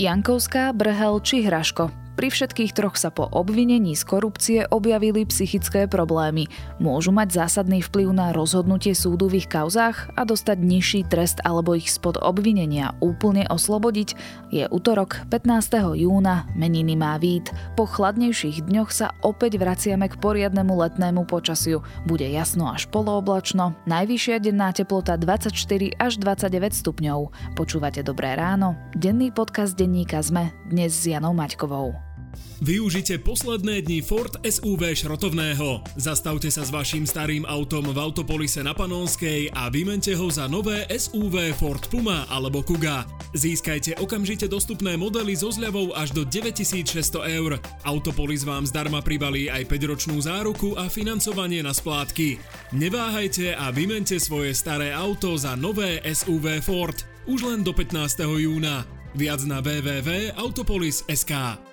Jankovská, Brhel či Hraško. Pri všetkých troch sa po obvinení z korupcie objavili psychické problémy. Môžu mať zásadný vplyv na rozhodnutie súdu v ich kauzách a dostať nižší trest alebo ich spod obvinenia úplne oslobodiť? Je útorok 15. júna, meniny má vít. Po chladnejších dňoch sa opäť vraciame k poriadnemu letnému počasiu. Bude jasno až polooblačno, najvyššia denná teplota 24 až 29 stupňov. Počúvate Dobré ráno? Denný podcast denníka ZME dnes s Janou Maťkovou. Využite posledné dni Ford SUV šrotovného. Zastavte sa s vašim starým autom v Autopolise na Panonskej a vymente ho za nové SUV Ford Puma alebo Kuga. Získajte okamžite dostupné modely so zľavou až do 9600 eur. Autopolis vám zdarma pribalí aj 5-ročnú záruku a financovanie na splátky. Neváhajte a vymente svoje staré auto za nové SUV Ford. Už len do 15. júna. Viac na www.autopolis.sk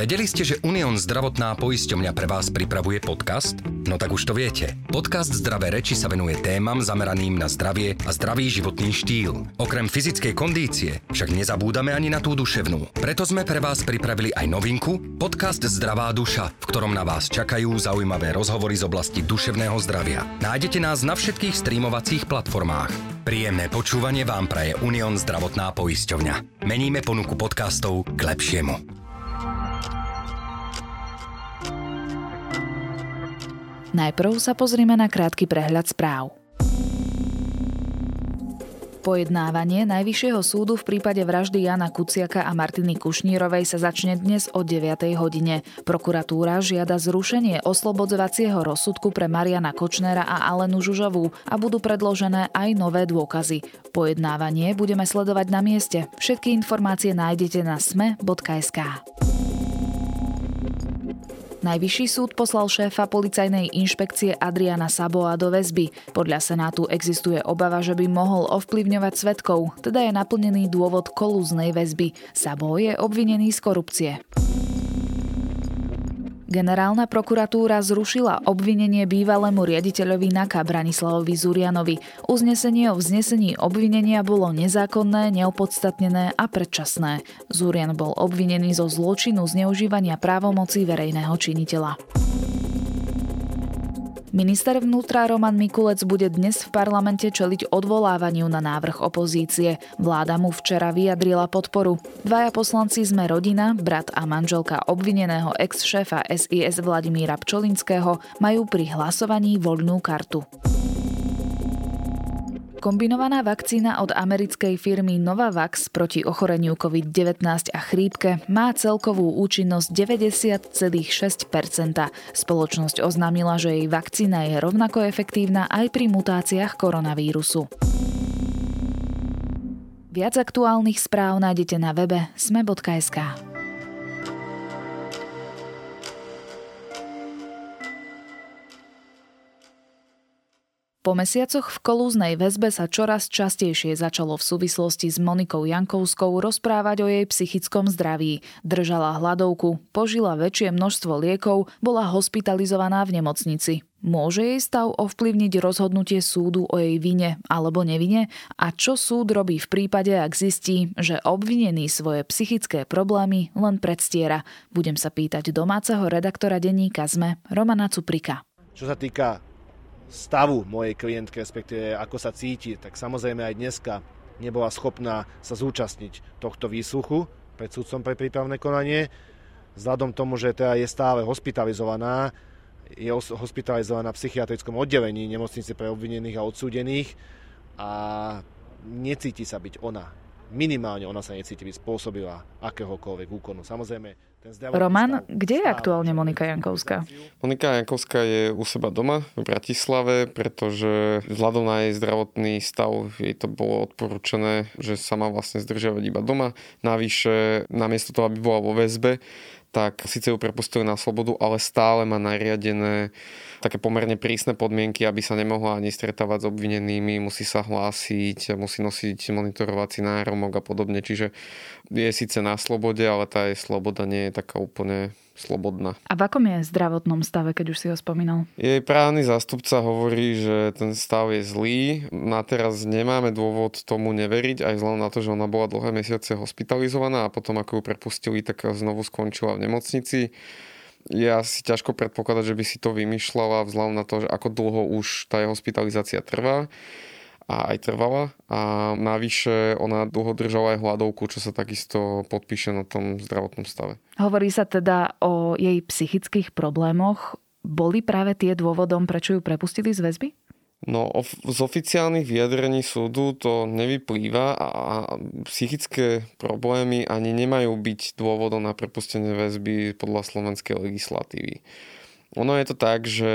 Vedeli ste, že Unión zdravotná poisťovňa pre vás pripravuje podcast? No tak už to viete. Podcast Zdravé reči sa venuje témam zameraným na zdravie a zdravý životný štýl. Okrem fyzickej kondície však nezabúdame ani na tú duševnú. Preto sme pre vás pripravili aj novinku, podcast Zdravá duša, v ktorom na vás čakajú zaujímavé rozhovory z oblasti duševného zdravia. Nájdete nás na všetkých streamovacích platformách. Príjemné počúvanie vám praje Unión zdravotná poisťovňa. Meníme ponuku podcastov k lepšiemu. Najprv sa pozrieme na krátky prehľad správ. Pojednávanie Najvyššieho súdu v prípade vraždy Jana Kuciaka a Martiny Kušnírovej sa začne dnes o 9. hodine. Prokuratúra žiada zrušenie oslobodzovacieho rozsudku pre Mariana Kočnera a Alenu Žužovú a budú predložené aj nové dôkazy. Pojednávanie budeme sledovať na mieste. Všetky informácie nájdete na sme.sk. Najvyšší súd poslal šéfa policajnej inšpekcie Adriana Saboa do väzby. Podľa Senátu existuje obava, že by mohol ovplyvňovať svetkov, teda je naplnený dôvod kolúznej väzby. Sabo je obvinený z korupcie. Generálna prokuratúra zrušila obvinenie bývalému riaditeľovi NAKA Branislavovi Zurianovi. Uznesenie o vznesení obvinenia bolo nezákonné, neopodstatnené a predčasné. Zurian bol obvinený zo zločinu zneužívania právomocí verejného činiteľa. Minister vnútra Roman Mikulec bude dnes v parlamente čeliť odvolávaniu na návrh opozície. Vláda mu včera vyjadrila podporu. Dvaja poslanci sme rodina, brat a manželka obvineného ex-šéfa SIS Vladimíra Pčolinského majú pri hlasovaní voľnú kartu. Kombinovaná vakcína od americkej firmy Novavax proti ochoreniu COVID-19 a chrípke má celkovú účinnosť 90,6% Spoločnosť oznámila, že jej vakcína je rovnako efektívna aj pri mutáciách koronavírusu. Viac aktuálnych správ nájdete na webe sme.sk. Po mesiacoch v kolúznej väzbe sa čoraz častejšie začalo v súvislosti s Monikou Jankovskou rozprávať o jej psychickom zdraví. Držala hladovku, požila väčšie množstvo liekov, bola hospitalizovaná v nemocnici. Môže jej stav ovplyvniť rozhodnutie súdu o jej vine alebo nevine? A čo súd robí v prípade, ak zistí, že obvinený svoje psychické problémy len predstiera? Budem sa pýtať domáceho redaktora denníka ZME, Romana Cuprika. Čo sa týka stavu mojej klientky, respektíve ako sa cíti, tak samozrejme aj dneska nebola schopná sa zúčastniť tohto výsluchu pred súdcom pre prípravné konanie. Vzhľadom tomu, že teda je stále hospitalizovaná, je hospitalizovaná v psychiatrickom oddelení nemocnice pre obvinených a odsúdených a necíti sa byť ona. Minimálne ona sa necíti byť spôsobila akéhokoľvek úkonu. Samozrejme, Roman, kde je aktuálne Monika Jankovská? Monika Jankovská je u seba doma v Bratislave, pretože vzhľadom na jej zdravotný stav jej to bolo odporúčané, že sa má vlastne zdržiavať iba doma. Navyše, namiesto toho, aby bola vo väzbe, tak síce ju prepustili na slobodu, ale stále má nariadené také pomerne prísne podmienky, aby sa nemohla ani stretávať s obvinenými, musí sa hlásiť, musí nosiť monitorovací náromok a podobne. Čiže je síce na slobode, ale tá jej sloboda nie je taká úplne slobodná. A v akom je zdravotnom stave, keď už si ho spomínal? Jej právny zástupca hovorí, že ten stav je zlý. Na teraz nemáme dôvod tomu neveriť, aj vzhľadom na to, že ona bola dlhé mesiace hospitalizovaná a potom ako ju prepustili, tak znovu skončila v nemocnici. Ja si ťažko predpokladať, že by si to vymýšľala vzhľadom na to, že ako dlho už tá hospitalizácia trvá a aj trvala. A navyše ona dlho držala aj hľadovku, čo sa takisto podpíše na tom zdravotnom stave. Hovorí sa teda o jej psychických problémoch. Boli práve tie dôvodom, prečo ju prepustili z väzby? No, z oficiálnych vyjadrení súdu to nevyplýva a psychické problémy ani nemajú byť dôvodom na prepustenie väzby podľa slovenskej legislatívy. Ono je to tak, že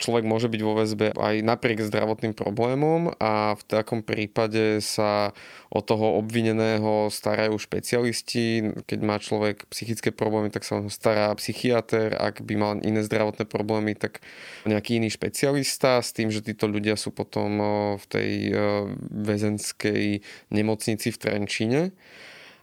človek môže byť vo väzbe aj napriek zdravotným problémom a v takom prípade sa o toho obvineného starajú špecialisti. Keď má človek psychické problémy, tak sa o stará psychiatr. Ak by mal iné zdravotné problémy, tak nejaký iný špecialista s tým, že títo ľudia sú potom v tej väzenskej nemocnici v Trenčíne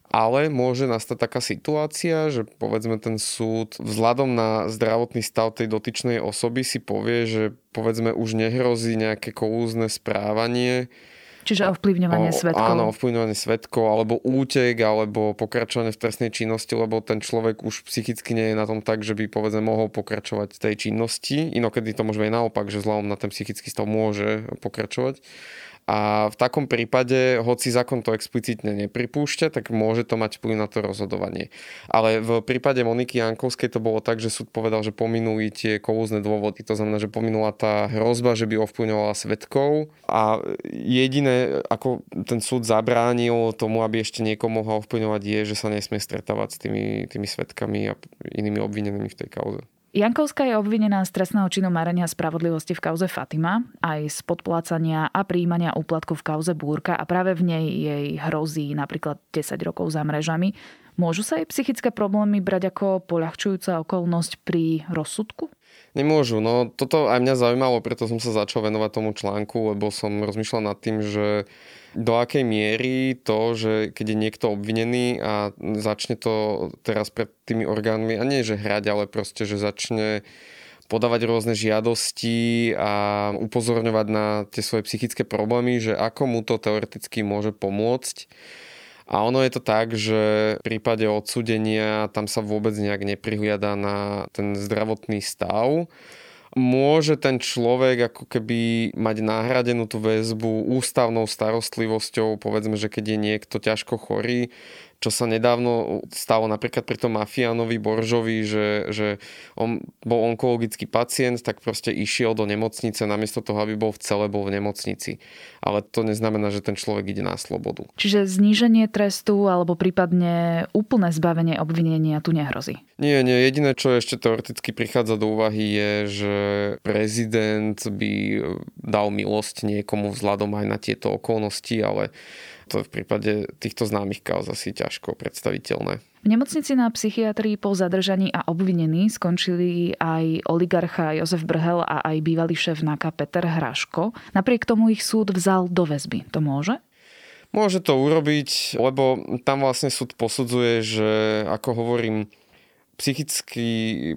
ale môže nastať taká situácia, že povedzme ten súd vzhľadom na zdravotný stav tej dotyčnej osoby si povie, že povedzme už nehrozí nejaké kolúzne správanie, Čiže ovplyvňovanie svetkov. Áno, ovplyvňovanie svetkov, alebo útek, alebo pokračovanie v trestnej činnosti, lebo ten človek už psychicky nie je na tom tak, že by povedzme mohol pokračovať v tej činnosti. Inokedy to môže byť naopak, že vzhľadom na ten psychický stav môže pokračovať. A v takom prípade, hoci zákon to explicitne nepripúšťa, tak môže to mať vplyv na to rozhodovanie. Ale v prípade Moniky Jankovskej to bolo tak, že súd povedal, že pominuli tie kolúzne dôvody. To znamená, že pominula tá hrozba, že by ovplyvňovala svetkov. A jediné, ako ten súd zabránil tomu, aby ešte niekoho mohol ovplyvňovať, je, že sa nesmie stretávať s tými, tými svetkami a inými obvinenými v tej kauze. Jankovská je obvinená z trestného činu marania spravodlivosti v kauze Fatima, aj z podplácania a príjmania úplatku v kauze Búrka a práve v nej jej hrozí napríklad 10 rokov za mrežami. Môžu sa jej psychické problémy brať ako poľahčujúca okolnosť pri rozsudku? Nemôžu. No toto aj mňa zaujímalo, preto som sa začal venovať tomu článku, lebo som rozmýšľal nad tým, že do akej miery to, že keď je niekto obvinený a začne to teraz pred tými orgánmi, a nie že hrať, ale proste, že začne podávať rôzne žiadosti a upozorňovať na tie svoje psychické problémy, že ako mu to teoreticky môže pomôcť. A ono je to tak, že v prípade odsudenia tam sa vôbec nejak neprihliada na ten zdravotný stav môže ten človek ako keby mať nahradenú tú väzbu ústavnou starostlivosťou, povedzme, že keď je niekto ťažko chorý, čo sa nedávno stalo napríklad pri tom mafiánovi Boržovi, že, že on bol onkologický pacient, tak proste išiel do nemocnice namiesto toho, aby bol v cele, bol v nemocnici. Ale to neznamená, že ten človek ide na slobodu. Čiže zníženie trestu alebo prípadne úplné zbavenie obvinenia tu nehrozí? Nie, nie. Jediné, čo ešte teoreticky prichádza do úvahy je, že prezident by dal milosť niekomu vzhľadom aj na tieto okolnosti, ale to v prípade týchto známych kauz asi ťažko predstaviteľné. V nemocnici na psychiatrii po zadržaní a obvinení skončili aj oligarcha Jozef Brhel a aj bývalý šéf NAKA Peter Hraško. Napriek tomu ich súd vzal do väzby. To môže? Môže to urobiť, lebo tam vlastne súd posudzuje, že ako hovorím, psychický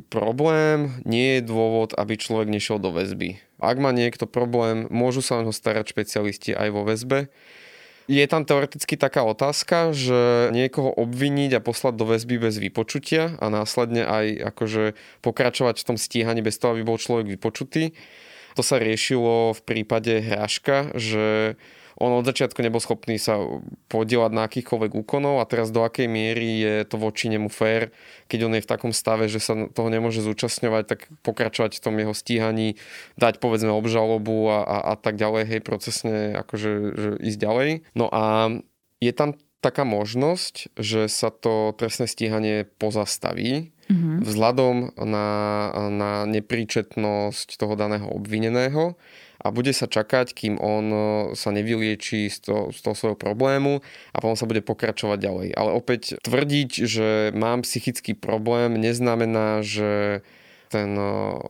problém nie je dôvod, aby človek nešiel do väzby. Ak má niekto problém, môžu sa o ho starať špecialisti aj vo väzbe je tam teoreticky taká otázka, že niekoho obviniť a poslať do väzby bez vypočutia a následne aj akože pokračovať v tom stíhaní bez toho, aby bol človek vypočutý. To sa riešilo v prípade Hráška, že on od začiatku nebol schopný sa podielať na akýchkoľvek úkonov a teraz do akej miery je to voči nemu fér, keď on je v takom stave, že sa toho nemôže zúčastňovať, tak pokračovať v tom jeho stíhaní, dať povedzme obžalobu a, a, a tak ďalej, hej, procesne akože že ísť ďalej. No a je tam taká možnosť, že sa to trestné stíhanie pozastaví, mm-hmm. vzhľadom na, na nepríčetnosť toho daného obvineného a bude sa čakať, kým on e, sa nevylieči z toho, z toho svojho problému a potom sa bude pokračovať ďalej. Ale opäť tvrdiť, že mám psychický problém, neznamená, že ten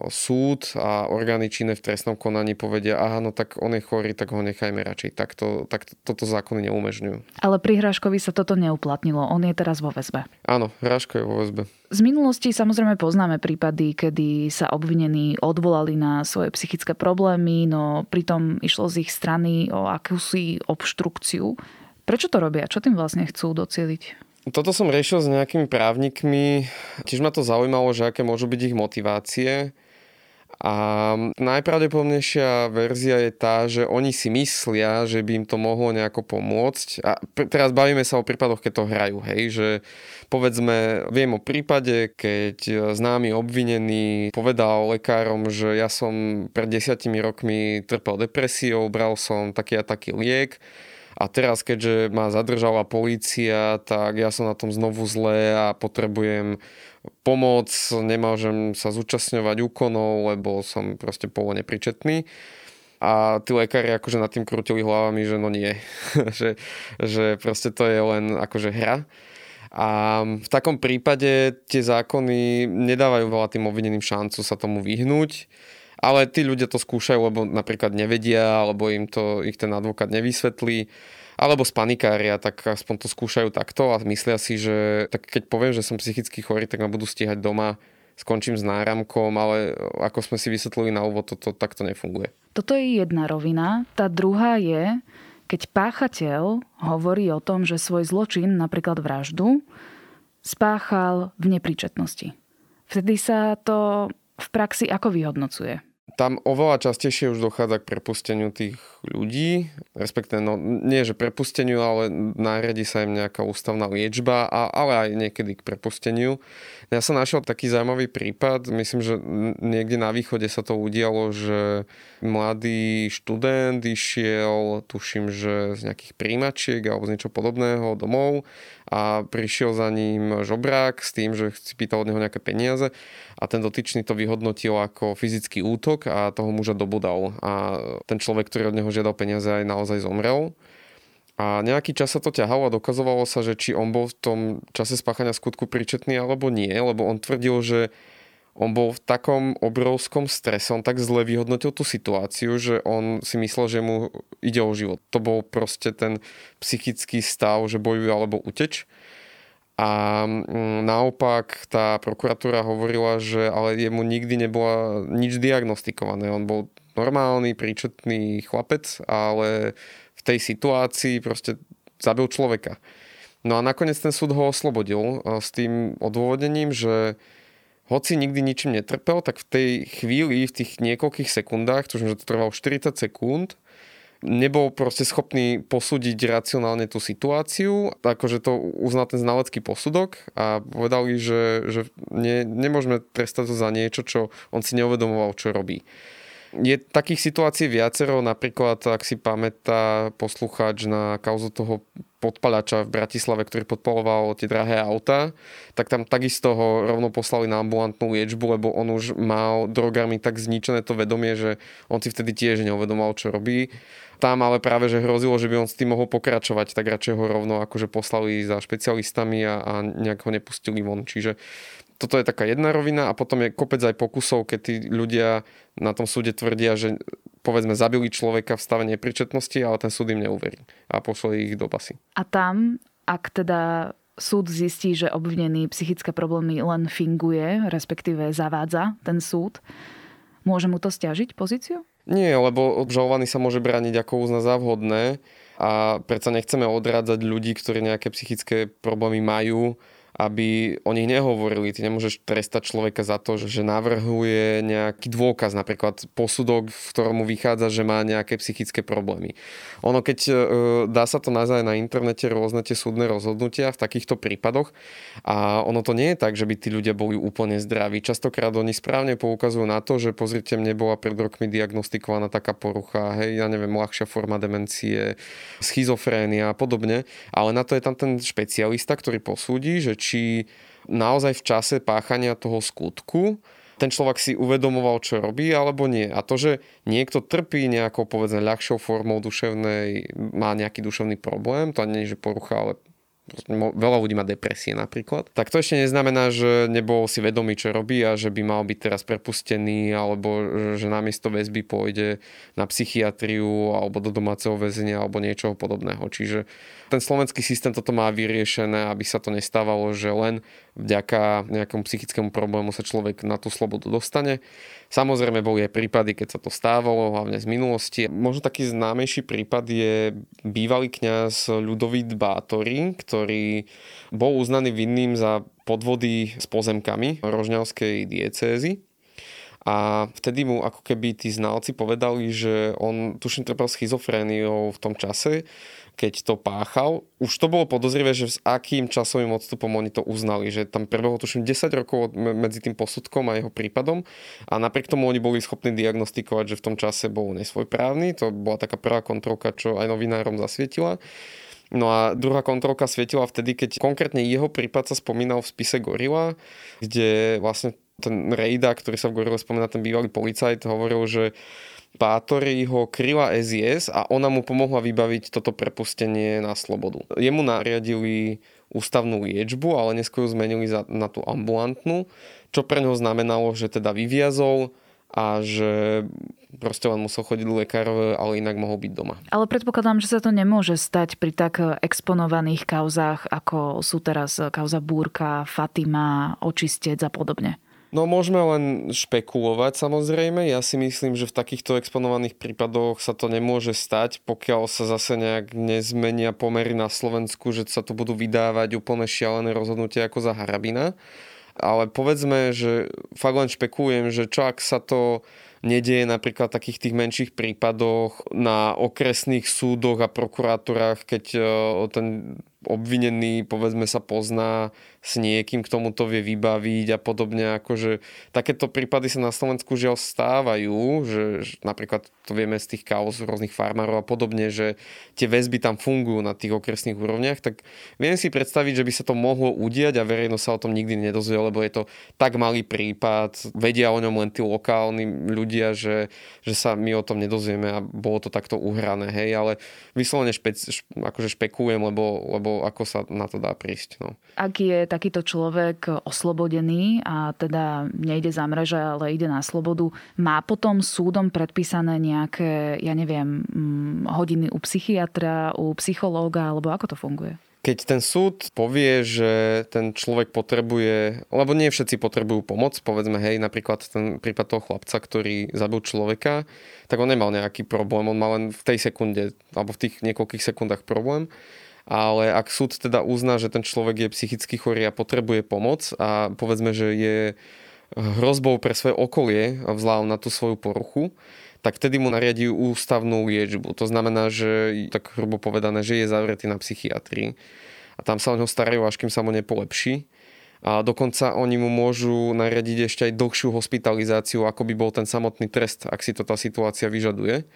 súd a orgány činné v trestnom konaní povedia, aha, no tak on je chorý, tak ho nechajme radšej. Tak, to, tak toto zákony neumožňujú. Ale pri Hráškovi sa toto neuplatnilo. On je teraz vo väzbe. Áno, Hráško je vo väzbe. Z minulosti samozrejme poznáme prípady, kedy sa obvinení odvolali na svoje psychické problémy, no pritom išlo z ich strany o akúsi obštrukciu. Prečo to robia? Čo tým vlastne chcú docieliť? Toto som riešil s nejakými právnikmi. Tiež ma to zaujímalo, že aké môžu byť ich motivácie. A najpravdepodobnejšia verzia je tá, že oni si myslia, že by im to mohlo nejako pomôcť. A teraz bavíme sa o prípadoch, keď to hrajú, hej, že povedzme, viem o prípade, keď známy obvinený povedal lekárom, že ja som pred desiatimi rokmi trpel depresiou, bral som taký a taký liek, a teraz, keďže ma zadržala polícia, tak ja som na tom znovu zle a potrebujem pomoc, nemôžem sa zúčastňovať úkonov, lebo som proste polo nepričetný. A tí lekári akože nad tým krútili hlavami, že no nie, že, že proste to je len akože hra. A v takom prípade tie zákony nedávajú veľa tým obvineným šancu sa tomu vyhnúť ale tí ľudia to skúšajú, lebo napríklad nevedia, alebo im to ich ten advokát nevysvetlí alebo spanikária, tak aspoň to skúšajú takto a myslia si, že tak keď poviem, že som psychicky chorý, tak ma budú stíhať doma, skončím s náramkom, ale ako sme si vysvetlili na úvod, toto takto nefunguje. Toto je jedna rovina. Tá druhá je, keď páchateľ hovorí o tom, že svoj zločin, napríklad vraždu, spáchal v nepríčetnosti. Vtedy sa to v praxi ako vyhodnocuje? Tam oveľa častejšie už dochádza k prepusteniu tých ľudí, respektíve no, nie že prepusteniu, ale náredí sa im nejaká ústavná liečba, a, ale aj niekedy k prepusteniu. Ja som našiel taký zaujímavý prípad, myslím, že niekde na východe sa to udialo, že mladý študent išiel, tuším, že z nejakých príjmačiek alebo z niečo podobného domov a prišiel za ním žobrák s tým, že si pýtal od neho nejaké peniaze a ten dotyčný to vyhodnotil ako fyzický útok a toho muža dobudal. A ten človek, ktorý od neho žiadal peniaze, aj naozaj zomrel. A nejaký čas sa to ťahalo a dokazovalo sa, že či on bol v tom čase spáchania skutku príčetný alebo nie, lebo on tvrdil, že on bol v takom obrovskom strese, on tak zle vyhodnotil tú situáciu, že on si myslel, že mu ide o život. To bol proste ten psychický stav, že bojuje alebo uteč. A mm, naopak tá prokuratúra hovorila, že ale jemu nikdy nebola nič diagnostikované. On bol normálny, príčetný chlapec, ale v tej situácii proste zabil človeka. No a nakoniec ten súd ho oslobodil s tým odôvodením, že hoci nikdy ničím netrpel, tak v tej chvíli, v tých niekoľkých sekundách, tuším, že to trvalo 40 sekúnd, nebol proste schopný posúdiť racionálne tú situáciu, akože to uznal ten znalecký posudok a povedali, že, že ne, nemôžeme trestať to za niečo, čo on si neuvedomoval, čo robí. Je takých situácií viacero, napríklad ak si pamätá poslucháč na kauzu toho podpalača v Bratislave, ktorý podpaloval tie drahé auta, tak tam takisto ho rovno poslali na ambulantnú liečbu, lebo on už mal drogami tak zničené to vedomie, že on si vtedy tiež neuvedomal, čo robí. Tam ale práve, že hrozilo, že by on s tým mohol pokračovať, tak radšej ho rovno akože poslali za špecialistami a, a nejak ho nepustili von. Čiže toto je taká jedna rovina a potom je kopec aj pokusov, keď tí ľudia na tom súde tvrdia, že povedzme zabili človeka v stave nepričetnosti, ale ten súd im neuverí a pošle ich do basy. A tam, ak teda súd zistí, že obvinený psychické problémy len finguje, respektíve zavádza ten súd, môže mu to stiažiť pozíciu? Nie, lebo obžalovaný sa môže brániť ako uzna za vhodné a predsa nechceme odrádzať ľudí, ktorí nejaké psychické problémy majú aby o nich nehovorili. Ty nemôžeš trestať človeka za to, že navrhuje nejaký dôkaz, napríklad posudok, v ktorom mu vychádza, že má nejaké psychické problémy. Ono, keď e, dá sa to nájsť na internete rôzne tie súdne rozhodnutia v takýchto prípadoch a ono to nie je tak, že by tí ľudia boli úplne zdraví. Častokrát oni správne poukazujú na to, že pozrite, mne bola pred rokmi diagnostikovaná taká porucha, hej, ja neviem, ľahšia forma demencie, schizofrénia a podobne, ale na to je tam ten špecialista, ktorý posúdi, že či či naozaj v čase páchania toho skutku ten človek si uvedomoval, čo robí, alebo nie. A to, že niekto trpí nejakou, povedzme, ľahšou formou duševnej, má nejaký duševný problém, to nie je, že porucha, ale veľa ľudí má depresie napríklad, tak to ešte neznamená, že nebol si vedomý, čo robí a že by mal byť teraz prepustený alebo že namiesto väzby pôjde na psychiatriu alebo do domáceho väzenia alebo niečoho podobného. Čiže ten slovenský systém toto má vyriešené, aby sa to nestávalo, že len vďaka nejakému psychickému problému sa človek na tú slobodu dostane. Samozrejme boli aj prípady, keď sa to stávalo, hlavne z minulosti. Možno taký známejší prípad je bývalý kňaz Ľudovít Bátory, ktorý bol uznaný vinným za podvody s pozemkami rožňavskej diecézy. A vtedy mu ako keby tí znalci povedali, že on tuším trpel schizofréniou v tom čase, keď to páchal. Už to bolo podozrivé, že s akým časovým odstupom oni to uznali, že tam prebehlo tuším 10 rokov medzi tým posudkom a jeho prípadom a napriek tomu oni boli schopní diagnostikovať, že v tom čase bol nesvojprávny. To bola taká prvá kontrolka, čo aj novinárom zasvietila. No a druhá kontrolka svietila vtedy, keď konkrétne jeho prípad sa spomínal v spise Gorila, kde vlastne ten Rejda, ktorý sa v Gorile spomína, ten bývalý policajt, hovoril, že Pátori ho kryla SIS a ona mu pomohla vybaviť toto prepustenie na slobodu. Jemu nariadili ústavnú liečbu, ale neskôr ju zmenili za, na tú ambulantnú, čo pre neho znamenalo, že teda vyviazol a že proste len musel chodiť do lekárov, ale inak mohol byť doma. Ale predpokladám, že sa to nemôže stať pri tak exponovaných kauzách, ako sú teraz kauza Búrka, Fatima, Očistec a podobne. No môžeme len špekulovať samozrejme. Ja si myslím, že v takýchto exponovaných prípadoch sa to nemôže stať, pokiaľ sa zase nejak nezmenia pomery na Slovensku, že sa tu budú vydávať úplne šialené rozhodnutia ako za Harabina. Ale povedzme, že fakt len špekulujem, že čo ak sa to nedieje napríklad v takých tých menších prípadoch na okresných súdoch a prokurátorách, keď e, ten obvinený povedzme sa pozná s niekým, k tomu to vie vybaviť a podobne. Akože, takéto prípady sa na Slovensku žiaľ stávajú, že, že napríklad to vieme z tých kauz rôznych farmárov a podobne, že tie väzby tam fungujú na tých okresných úrovniach, tak viem si predstaviť, že by sa to mohlo udiať a verejnosť sa o tom nikdy nedozvie, lebo je to tak malý prípad, vedia o ňom len tí lokálni ľudia, že, že sa my o tom nedozvieme a bolo to takto uhrané, hej, ale vyslovene špe, akože špekulujem, lebo, lebo alebo ako sa na to dá prísť. No. Ak je takýto človek oslobodený a teda nejde za mreže, ale ide na slobodu, má potom súdom predpísané nejaké, ja neviem, mm, hodiny u psychiatra, u psychológa, alebo ako to funguje? Keď ten súd povie, že ten človek potrebuje, lebo nie všetci potrebujú pomoc, povedzme, hej, napríklad ten prípad toho chlapca, ktorý zabil človeka, tak on nemal nejaký problém, on mal len v tej sekunde, alebo v tých niekoľkých sekundách problém ale ak súd teda uzná, že ten človek je psychicky chorý a potrebuje pomoc a povedzme, že je hrozbou pre svoje okolie vzhľadom na tú svoju poruchu, tak vtedy mu nariadí ústavnú liečbu. To znamená, že tak hrubo povedané, že je zavretý na psychiatrii. A tam sa o neho starajú, až kým sa mu nepolepší. A dokonca oni mu môžu nariadiť ešte aj dlhšiu hospitalizáciu, ako by bol ten samotný trest, ak si to tá situácia vyžaduje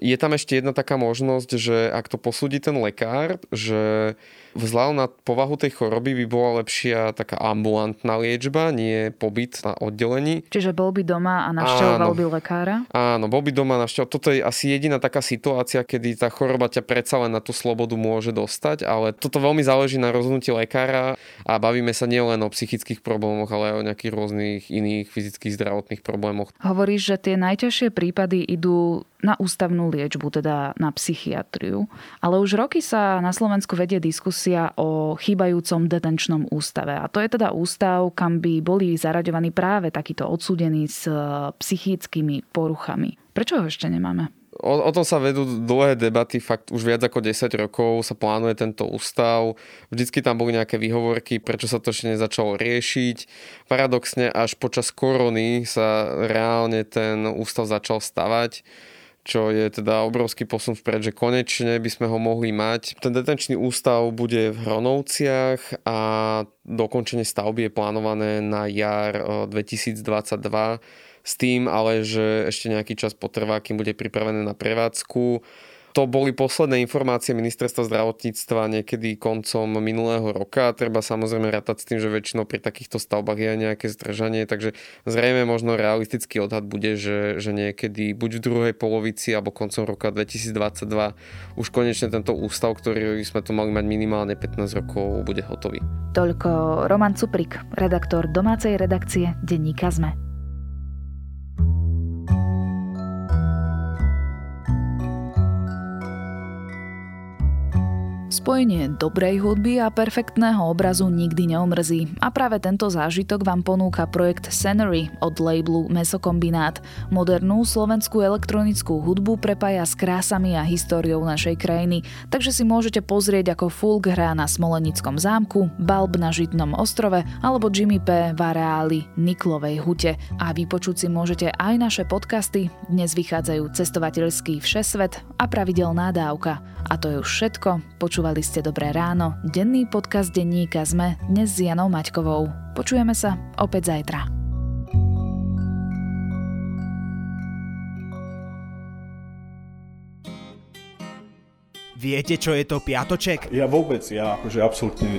je tam ešte jedna taká možnosť, že ak to posúdi ten lekár, že vzhľadom na povahu tej choroby by bola lepšia taká ambulantná liečba, nie pobyt na oddelení. Čiže bol by doma a navštevoval by lekára? Áno, bol by doma navštevoval. Toto je asi jediná taká situácia, kedy tá choroba ťa predsa len na tú slobodu môže dostať, ale toto veľmi záleží na rozhodnutí lekára a bavíme sa nielen o psychických problémoch, ale aj o nejakých rôznych iných fyzických zdravotných problémoch. Hovoríš, že tie najťažšie prípady idú na ústavnú liečbu, teda na psychiatriu. Ale už roky sa na Slovensku vedie diskusia o chýbajúcom detenčnom ústave. A to je teda ústav, kam by boli zaraďovaní práve takíto odsúdení s e, psychickými poruchami. Prečo ho ešte nemáme? O, o tom sa vedú dlhé debaty, fakt už viac ako 10 rokov sa plánuje tento ústav. Vždycky tam boli nejaké výhovorky, prečo sa to ešte nezačalo riešiť. Paradoxne až počas korony sa reálne ten ústav začal stavať čo je teda obrovský posun vpred, že konečne by sme ho mohli mať. Ten detenčný ústav bude v Hronovciach a dokončenie stavby je plánované na jar 2022 s tým ale, že ešte nejaký čas potrvá, kým bude pripravené na prevádzku. To boli posledné informácie ministerstva zdravotníctva niekedy koncom minulého roka. Treba samozrejme rátať s tým, že väčšinou pri takýchto stavbách je nejaké zdržanie, takže zrejme možno realistický odhad bude, že, že niekedy buď v druhej polovici alebo koncom roka 2022 už konečne tento ústav, ktorý sme tu mali mať minimálne 15 rokov, bude hotový. Toľko Roman Cuprik, redaktor domácej redakcie Denníka ZME. Spojenie dobrej hudby a perfektného obrazu nikdy neomrzí a práve tento zážitok vám ponúka projekt Scenery od labelu Mesokombinát. Modernú slovenskú elektronickú hudbu prepája s krásami a históriou našej krajiny, takže si môžete pozrieť ako Fulk hrá na Smolenickom zámku, Balb na Žitnom ostrove alebo Jimmy P. v areáli Niklovej hute. A vypočuť si môžete aj naše podcasty, dnes vychádzajú cestovateľský Všesvet a pravidelná dávka. A to je už všetko. Počúvali ste Dobré ráno, denný podcast denníka ZME dnes s Janou Maťkovou. Počujeme sa opäť zajtra. Viete, čo je to piatoček? Ja vôbec, ja akože absolútne